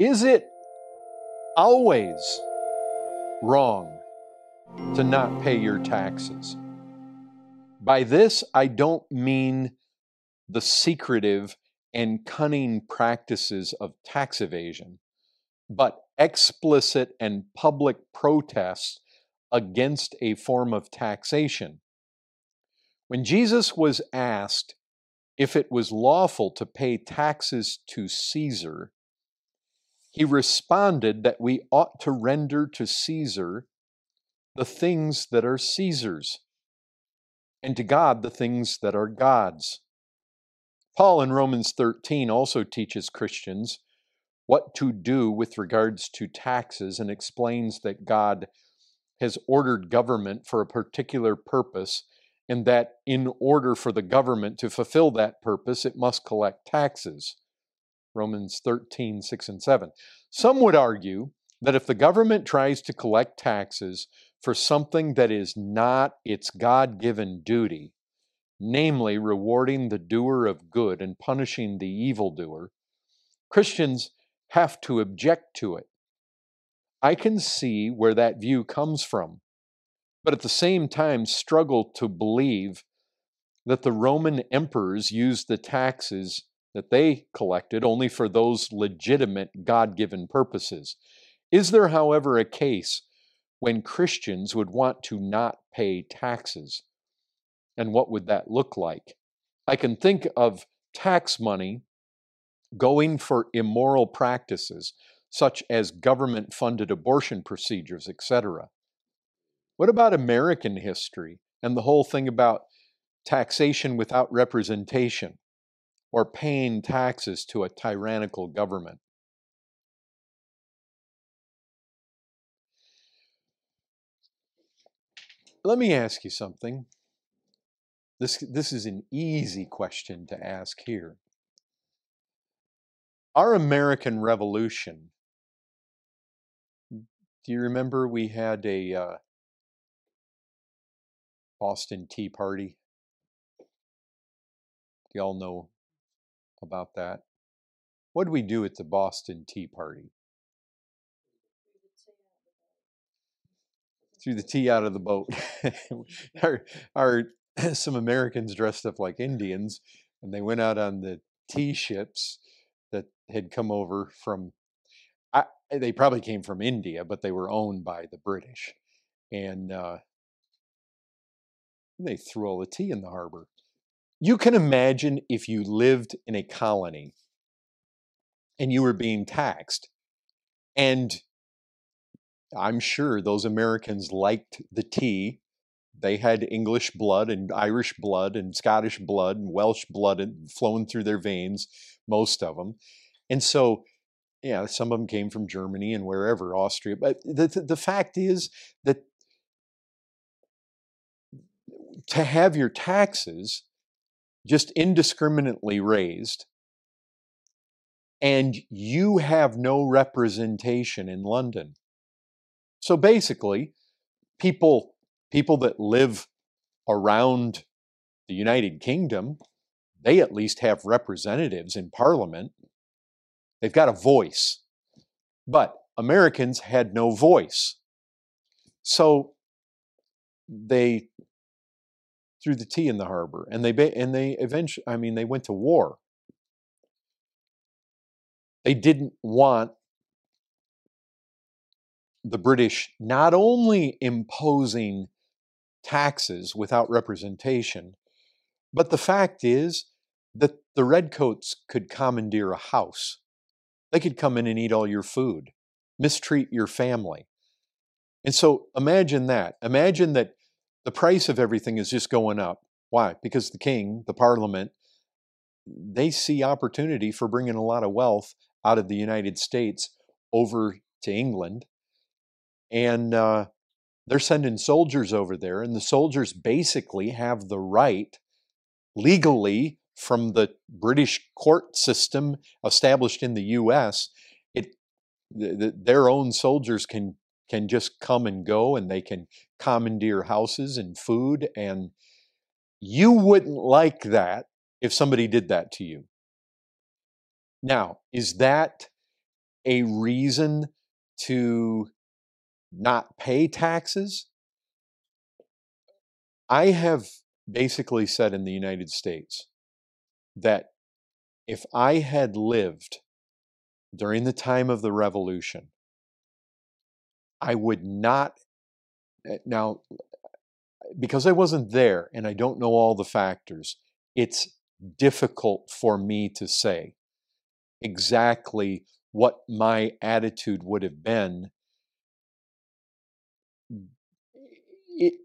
Is it always wrong to not pay your taxes? By this, I don't mean the secretive and cunning practices of tax evasion, but explicit and public protests against a form of taxation. When Jesus was asked if it was lawful to pay taxes to Caesar, he responded that we ought to render to Caesar the things that are Caesar's, and to God the things that are God's. Paul in Romans 13 also teaches Christians what to do with regards to taxes and explains that God has ordered government for a particular purpose and that in order for the government to fulfill that purpose, it must collect taxes. Romans 13, 6 and 7. Some would argue that if the government tries to collect taxes for something that is not its God given duty, namely rewarding the doer of good and punishing the evildoer, Christians have to object to it. I can see where that view comes from but at the same time struggle to believe that the Roman emperors used the taxes that they collected only for those legitimate God given purposes. Is there, however, a case when Christians would want to not pay taxes? And what would that look like? I can think of tax money going for immoral practices, such as government funded abortion procedures, etc. What about American history and the whole thing about taxation without representation or paying taxes to a tyrannical government? Let me ask you something. This, this is an easy question to ask here. Our American Revolution, do you remember we had a uh, Boston Tea Party. Do y'all know about that? What did we do at the Boston Tea Party? Threw the tea out of the boat. our, our some Americans dressed up like Indians, and they went out on the tea ships that had come over from. I, they probably came from India, but they were owned by the British, and uh, they threw all the tea in the harbor. You can imagine if you lived in a colony and you were being taxed. And I'm sure those Americans liked the tea. They had English blood and Irish blood and Scottish blood and Welsh blood flowing through their veins, most of them. And so, yeah, some of them came from Germany and wherever, Austria. But the, the, the fact is that to have your taxes just indiscriminately raised and you have no representation in London. So basically, people people that live around the United Kingdom, they at least have representatives in parliament. They've got a voice. But Americans had no voice. So they threw the tea in the harbor, and they and they eventually, I mean, they went to war. They didn't want the British not only imposing taxes without representation, but the fact is that the redcoats could commandeer a house. They could come in and eat all your food, mistreat your family. And so imagine that. Imagine that the price of everything is just going up. Why? Because the king, the parliament, they see opportunity for bringing a lot of wealth out of the United States over to England. And uh, they're sending soldiers over there, and the soldiers basically have the right legally from the British court system established in the US. It, the, the, their own soldiers can can just come and go and they can commandeer houses and food. And you wouldn't like that if somebody did that to you. Now, is that a reason to not pay taxes? I have basically said in the United States that if I had lived during the time of the revolution, I would not. Eh, now, because I wasn't there and I don't know all the factors, it's difficult for me to say exactly what my attitude would have been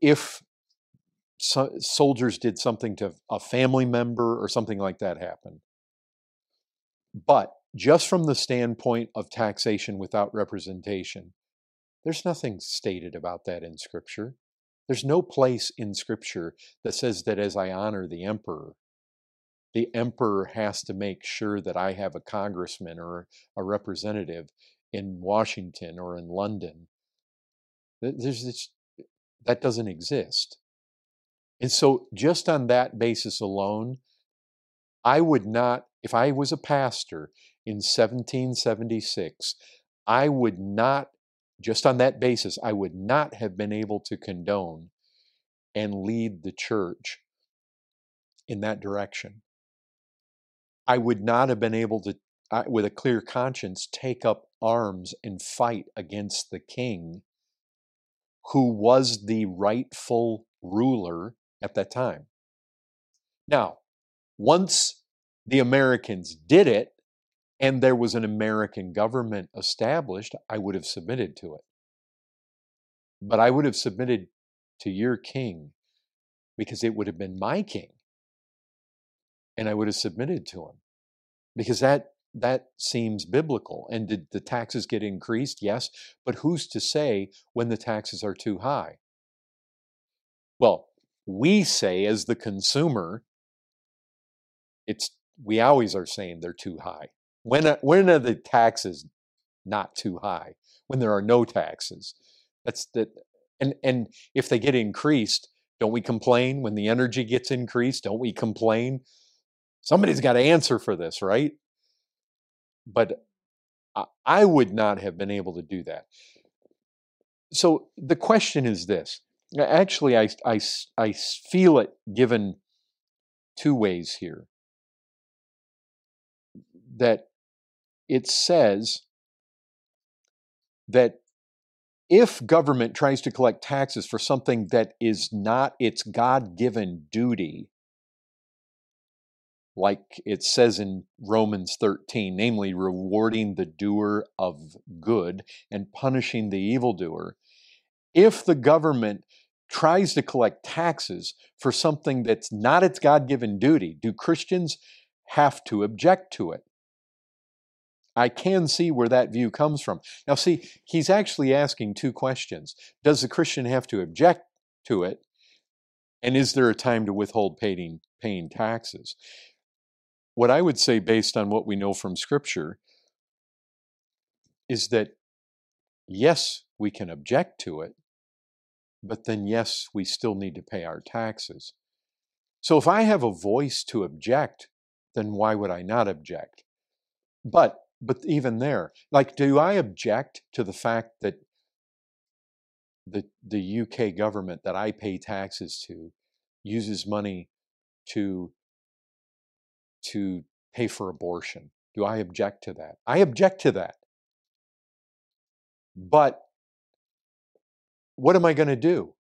if so soldiers did something to a family member or something like that happened. But just from the standpoint of taxation without representation, there's nothing stated about that in Scripture. There's no place in Scripture that says that as I honor the emperor, the emperor has to make sure that I have a congressman or a representative in Washington or in London. There's this, that doesn't exist. And so, just on that basis alone, I would not, if I was a pastor in 1776, I would not, just on that basis, I would not have been able to condone and lead the church in that direction. I would not have been able to, with a clear conscience, take up arms and fight against the king who was the rightful ruler at that time. Now, once the Americans did it and there was an American government established, I would have submitted to it. But I would have submitted to your king because it would have been my king. And I would have submitted to him because that that seems biblical. And did the taxes get increased? Yes. But who's to say when the taxes are too high? Well, we say as the consumer, it's we always are saying they're too high. When when are the taxes not too high? When there are no taxes. That's that and and if they get increased, don't we complain when the energy gets increased? Don't we complain? Somebody's got to answer for this, right? But I would not have been able to do that. So the question is this Actually, I, I, I feel it given two ways here. That it says that if government tries to collect taxes for something that is not its God given duty, like it says in Romans 13, namely rewarding the doer of good and punishing the evildoer, if the government tries to collect taxes for something that's not its God given duty, do Christians have to object to it? I can see where that view comes from. Now, see, he's actually asking two questions. Does the Christian have to object to it? And is there a time to withhold paying, paying taxes? What I would say, based on what we know from Scripture, is that yes, we can object to it, but then yes, we still need to pay our taxes. So if I have a voice to object, then why would I not object? But but even there, like do I object to the fact that the the UK government that I pay taxes to uses money to to pay for abortion? Do I object to that? I object to that. But what am I going to do?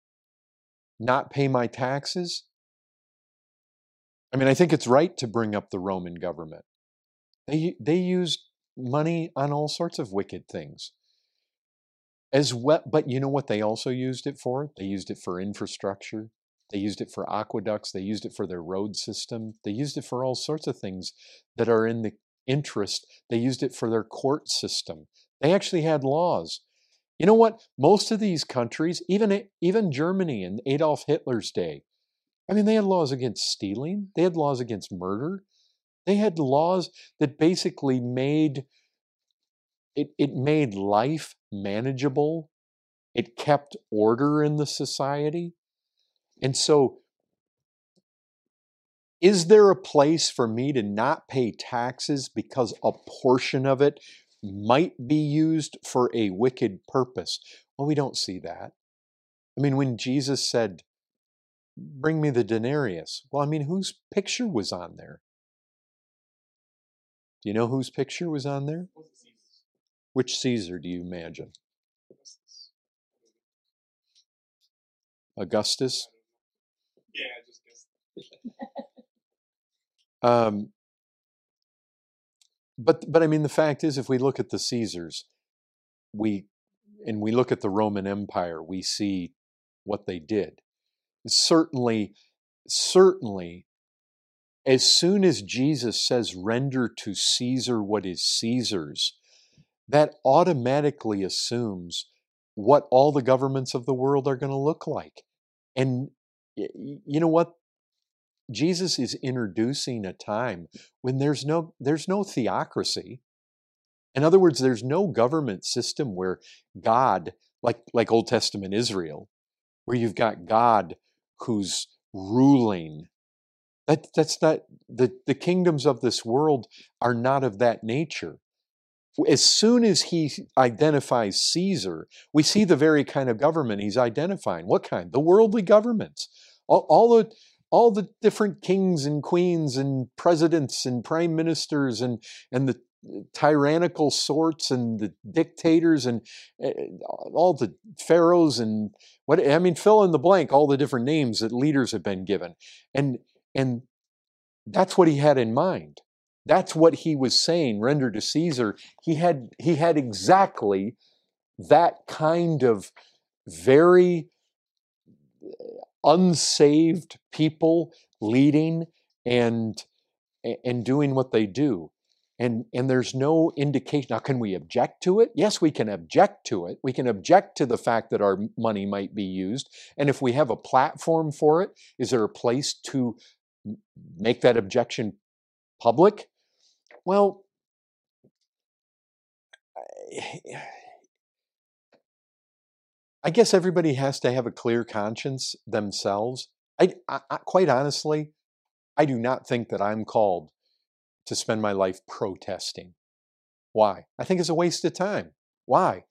Not pay my taxes? I mean, I think it's right to bring up the Roman government. They, they used money on all sorts of wicked things. As well, but you know what they also used it for? They used it for infrastructure. They used it for aqueducts. They used it for their road system. They used it for all sorts of things that are in the interest. They used it for their court system. They actually had laws you know what? Most of these countries, even even Germany in Adolf Hitler's day, I mean, they had laws against stealing. They had laws against murder. They had laws that basically made it, it made life manageable. It kept order in the society. And so, is there a place for me to not pay taxes because a portion of it might be used for a wicked purpose. Well, we don't see that. I mean, when Jesus said, Bring me the denarius, well, I mean, whose picture was on there? Do you know whose picture was on there? Which Caesar do you imagine? Augustus? Yeah, I just guessed. Um, but but I mean the fact is, if we look at the Caesars, we and we look at the Roman Empire, we see what they did. Certainly, certainly, as soon as Jesus says, "Render to Caesar what is Caesar's," that automatically assumes what all the governments of the world are going to look like. And you know what? Jesus is introducing a time when there's no there's no theocracy. In other words, there's no government system where God, like like Old Testament Israel, where you've got God who's ruling. That that's not the, the kingdoms of this world are not of that nature. As soon as he identifies Caesar, we see the very kind of government he's identifying. What kind? The worldly governments. All, all the all the different kings and queens and presidents and prime ministers and and the tyrannical sorts and the dictators and uh, all the pharaohs and what I mean fill in the blank all the different names that leaders have been given and and that's what he had in mind. That's what he was saying render to Caesar. He had he had exactly that kind of very uh, unsaved people leading and and doing what they do. And and there's no indication now can we object to it? Yes we can object to it. We can object to the fact that our money might be used. And if we have a platform for it is there a place to make that objection public well I guess everybody has to have a clear conscience themselves. I, I, I, quite honestly, I do not think that I'm called to spend my life protesting. Why? I think it's a waste of time. Why?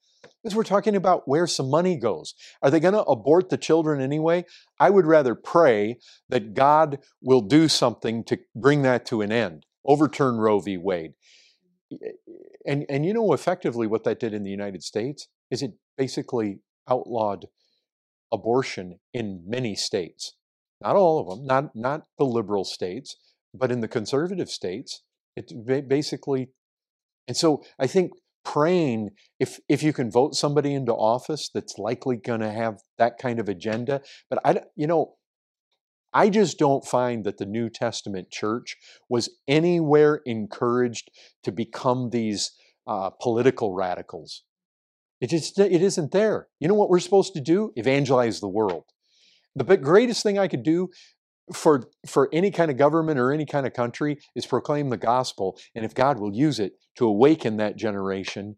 Because we're talking about where some money goes. Are they going to abort the children anyway? I would rather pray that God will do something to bring that to an end, overturn Roe v. Wade. And, and you know effectively what that did in the United States is it basically outlawed abortion in many states. Not all of them, not, not the liberal states, but in the conservative states, it basically. And so I think praying, if, if you can vote somebody into office that's likely going to have that kind of agenda, but I, you know, I just don't find that the New Testament church was anywhere encouraged to become these uh, political radicals. It just it isn't there. You know what we're supposed to do? Evangelize the world. The greatest thing I could do for for any kind of government or any kind of country is proclaim the gospel, and if God will use it to awaken that generation.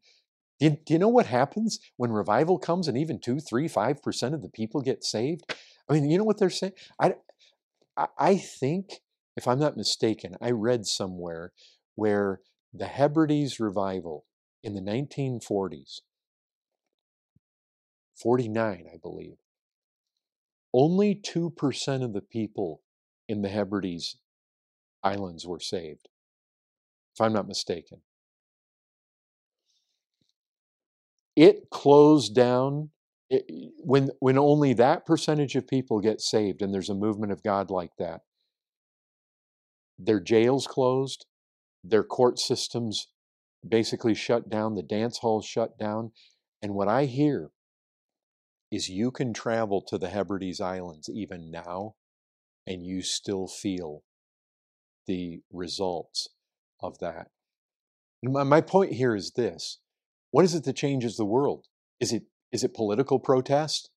Do you, do you know what happens when revival comes and even two, three, five percent of the people get saved? I mean, you know what they're saying? I, I think, if I'm not mistaken, I read somewhere where the Hebrides revival in the 1940s 49, I believe. Only 2% of the people in the Hebrides Islands were saved, if I'm not mistaken. It closed down it, when, when only that percentage of people get saved, and there's a movement of God like that. Their jails closed, their court systems basically shut down, the dance halls shut down. And what I hear is you can travel to the Hebrides Islands even now and you still feel the results of that. My, my point here is this what is it that changes the world? Is it, is it political protest?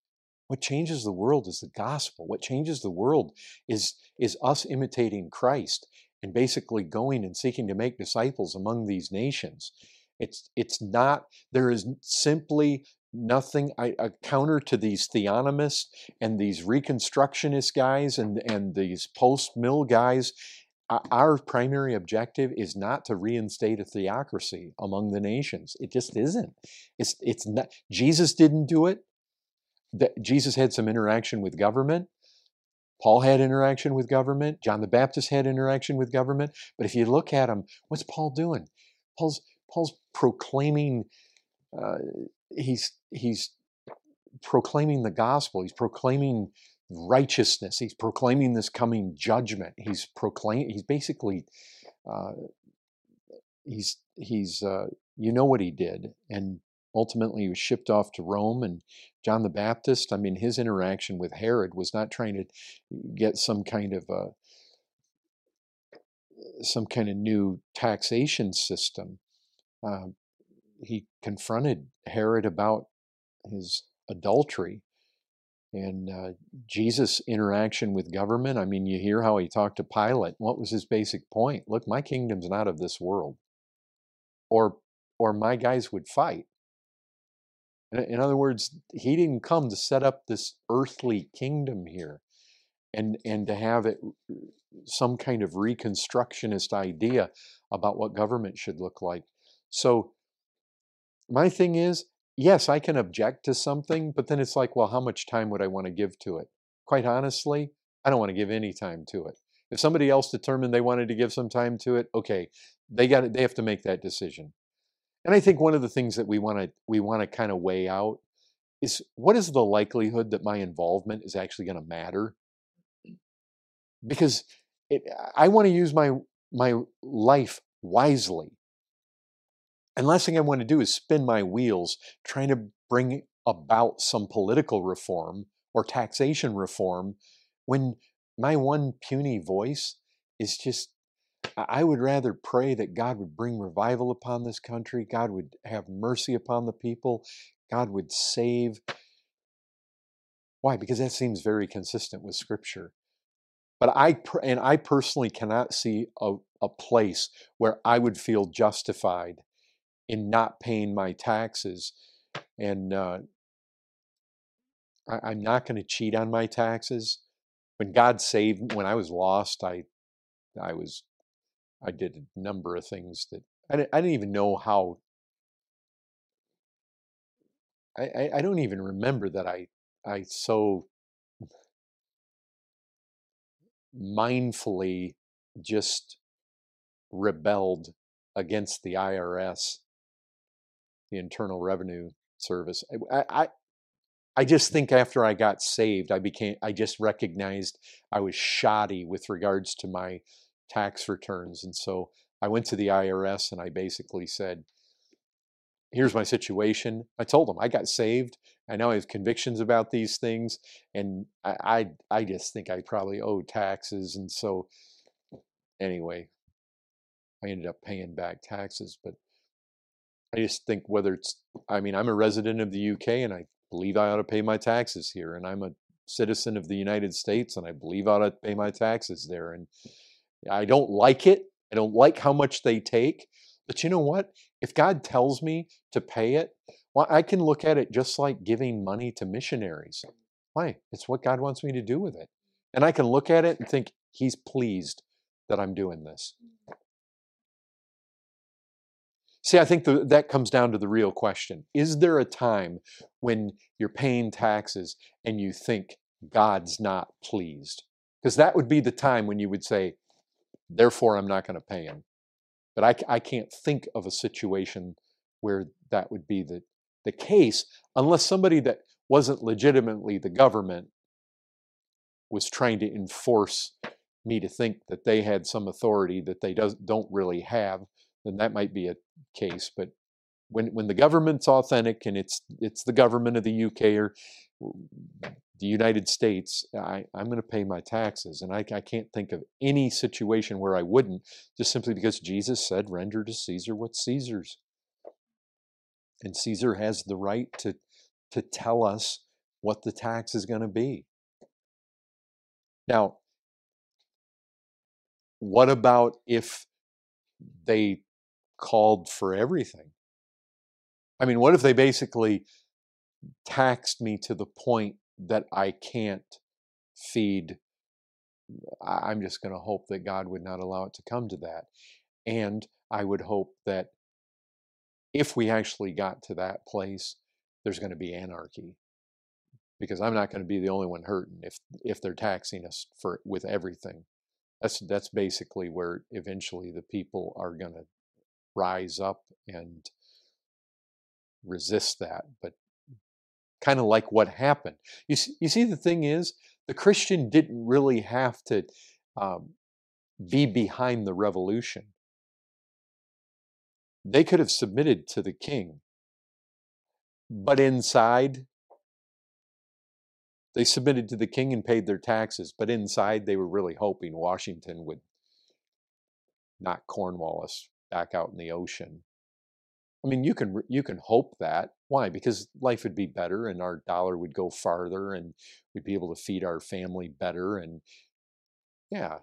What changes the world is the gospel. What changes the world is, is us imitating Christ and basically going and seeking to make disciples among these nations. It's, it's not, there is simply nothing I, a counter to these theonomists and these reconstructionist guys and, and these post mill guys our primary objective is not to reinstate a theocracy among the nations. It just isn't. It's it's not. Jesus didn't do it. Jesus had some interaction with government. Paul had interaction with government. John the Baptist had interaction with government. But if you look at him, what's Paul doing? Paul's Paul's proclaiming. Uh, he's he's proclaiming the gospel. He's proclaiming righteousness. He's proclaiming this coming judgment. He's proclaim. He's basically. Uh, he's he's uh, you know what he did, and ultimately he was shipped off to Rome. And John the Baptist, I mean, his interaction with Herod was not trying to get some kind of a some kind of new taxation system. Uh, he confronted Herod about his adultery and uh, Jesus' interaction with government. I mean, you hear how he talked to Pilate. What was his basic point? Look, my kingdom's not of this world, or or my guys would fight. In other words, he didn't come to set up this earthly kingdom here, and and to have it some kind of reconstructionist idea about what government should look like. So my thing is, yes, I can object to something, but then it's like, well, how much time would I want to give to it? Quite honestly, I don't want to give any time to it. If somebody else determined they wanted to give some time to it, okay, they got it, they have to make that decision. And I think one of the things that we want to we want to kind of weigh out is what is the likelihood that my involvement is actually going to matter? Because it, I want to use my my life wisely. And last thing I want to do is spin my wheels trying to bring about some political reform or taxation reform when my one puny voice is just I would rather pray that God would bring revival upon this country, God would have mercy upon the people, God would save. Why? Because that seems very consistent with Scripture. But I and I personally cannot see a, a place where I would feel justified in not paying my taxes, and uh, I, I'm not going to cheat on my taxes. When God saved, when I was lost, I I was I did a number of things that I didn't, I didn't even know how. I, I, I don't even remember that I I so mindfully just rebelled against the IRS, the Internal Revenue Service. I, I, I just think after I got saved, I became, I just recognized I was shoddy with regards to my tax returns. And so I went to the IRS and I basically said, here's my situation. I told them I got saved. I now have convictions about these things, and I, I, I just think I probably owe taxes. And so, anyway, I ended up paying back taxes. But I just think whether it's, I mean, I'm a resident of the UK, and I believe I ought to pay my taxes here, and I'm a citizen of the United States, and I believe I ought to pay my taxes there. And I don't like it. I don't like how much they take. But you know what? If God tells me to pay it, well, I can look at it just like giving money to missionaries. Why? It's what God wants me to do with it. And I can look at it and think, He's pleased that I'm doing this. See, I think the, that comes down to the real question. Is there a time when you're paying taxes and you think God's not pleased? Because that would be the time when you would say, therefore I'm not going to pay him. But I, I can't think of a situation where that would be the, the case unless somebody that wasn't legitimately the government was trying to enforce me to think that they had some authority that they does, don't really have, then that might be a case. But when when the government's authentic and it's it's the government of the UK or the United States, I, I'm going to pay my taxes. And I, I can't think of any situation where I wouldn't, just simply because Jesus said, render to Caesar what's Caesar's. And Caesar has the right to, to tell us what the tax is going to be. Now, what about if they called for everything? I mean, what if they basically taxed me to the point that I can't feed I'm just going to hope that God would not allow it to come to that. And I would hope that if we actually got to that place, there's going to be anarchy because I'm not going to be the only one hurting if if they're taxing us for with everything. That's that's basically where eventually the people are going to rise up and resist that. But kind of like what happened. You see, you see, the thing is, the Christian didn't really have to um, be behind the revolution. They could have submitted to the king, but inside they submitted to the king and paid their taxes, but inside they were really hoping Washington would not Cornwallis back out in the ocean. I mean, you can you can hope that. Why? Because life would be better, and our dollar would go farther, and we'd be able to feed our family better. And yeah,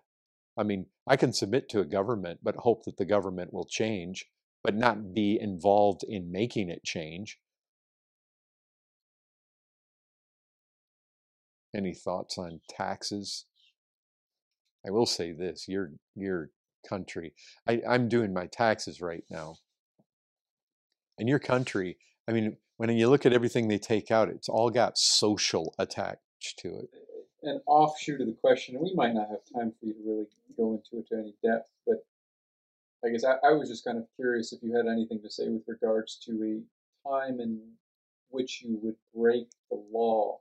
I mean, I can submit to a government, but hope that the government will change, but not be involved in making it change. Any thoughts on taxes? I will say this: your your country. I, I'm doing my taxes right now. In your country, I mean, when you look at everything they take out, it's all got social attached to it. An offshoot of the question, and we might not have time for you to really go into it to any depth, but I guess I, I was just kind of curious if you had anything to say with regards to a time in which you would break the law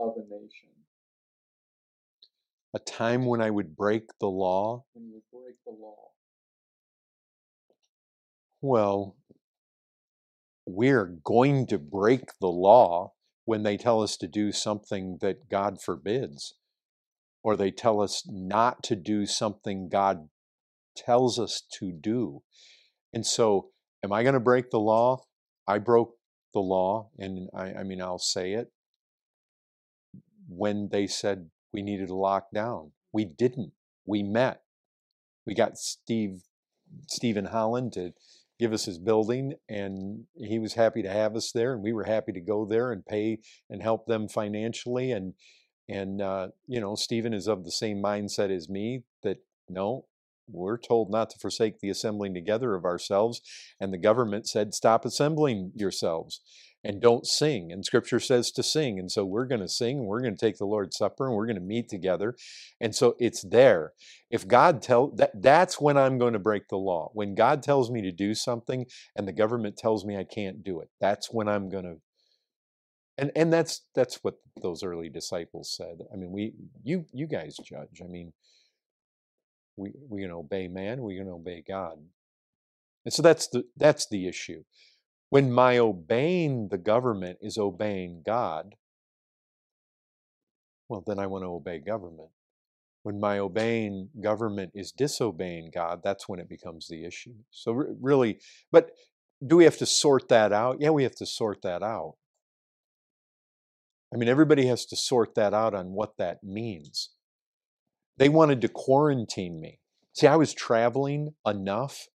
of a nation. A time when I would break the law? When you would break the law. Well, we're going to break the law when they tell us to do something that God forbids, or they tell us not to do something God tells us to do. And so, am I going to break the law? I broke the law, and I, I mean, I'll say it. When they said we needed to lock down, we didn't. We met. We got Steve, Stephen Holland to give us his building and he was happy to have us there and we were happy to go there and pay and help them financially and and uh, you know stephen is of the same mindset as me that no we're told not to forsake the assembling together of ourselves and the government said stop assembling yourselves and don't sing. And scripture says to sing. And so we're going to sing, we're going to take the Lord's Supper, and we're going to meet together. And so it's there. If God tell that that's when I'm going to break the law. When God tells me to do something and the government tells me I can't do it, that's when I'm going to and and that's that's what those early disciples said. I mean, we you you guys judge. I mean, we we can obey man, we can obey God. And so that's the that's the issue. When my obeying the government is obeying God, well, then I want to obey government. When my obeying government is disobeying God, that's when it becomes the issue. So, really, but do we have to sort that out? Yeah, we have to sort that out. I mean, everybody has to sort that out on what that means. They wanted to quarantine me. See, I was traveling enough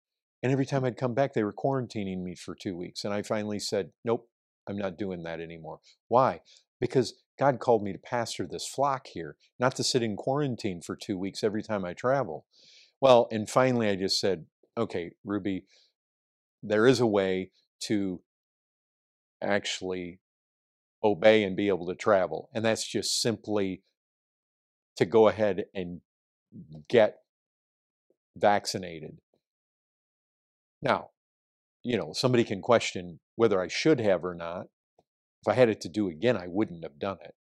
and every time I'd come back, they were quarantining me for two weeks. And I finally said, nope, I'm not doing that anymore. Why? Because God called me to pastor this flock here, not to sit in quarantine for two weeks every time I travel. Well, and finally I just said, okay, Ruby, there is a way to actually obey and be able to travel. And that's just simply to go ahead and get vaccinated. Now, you know, somebody can question whether I should have or not. If I had it to do again, I wouldn't have done it.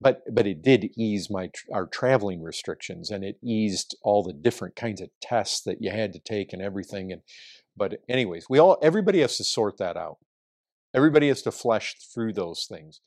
But but it did ease my our traveling restrictions, and it eased all the different kinds of tests that you had to take and everything. And but anyways, we all everybody has to sort that out. Everybody has to flesh through those things.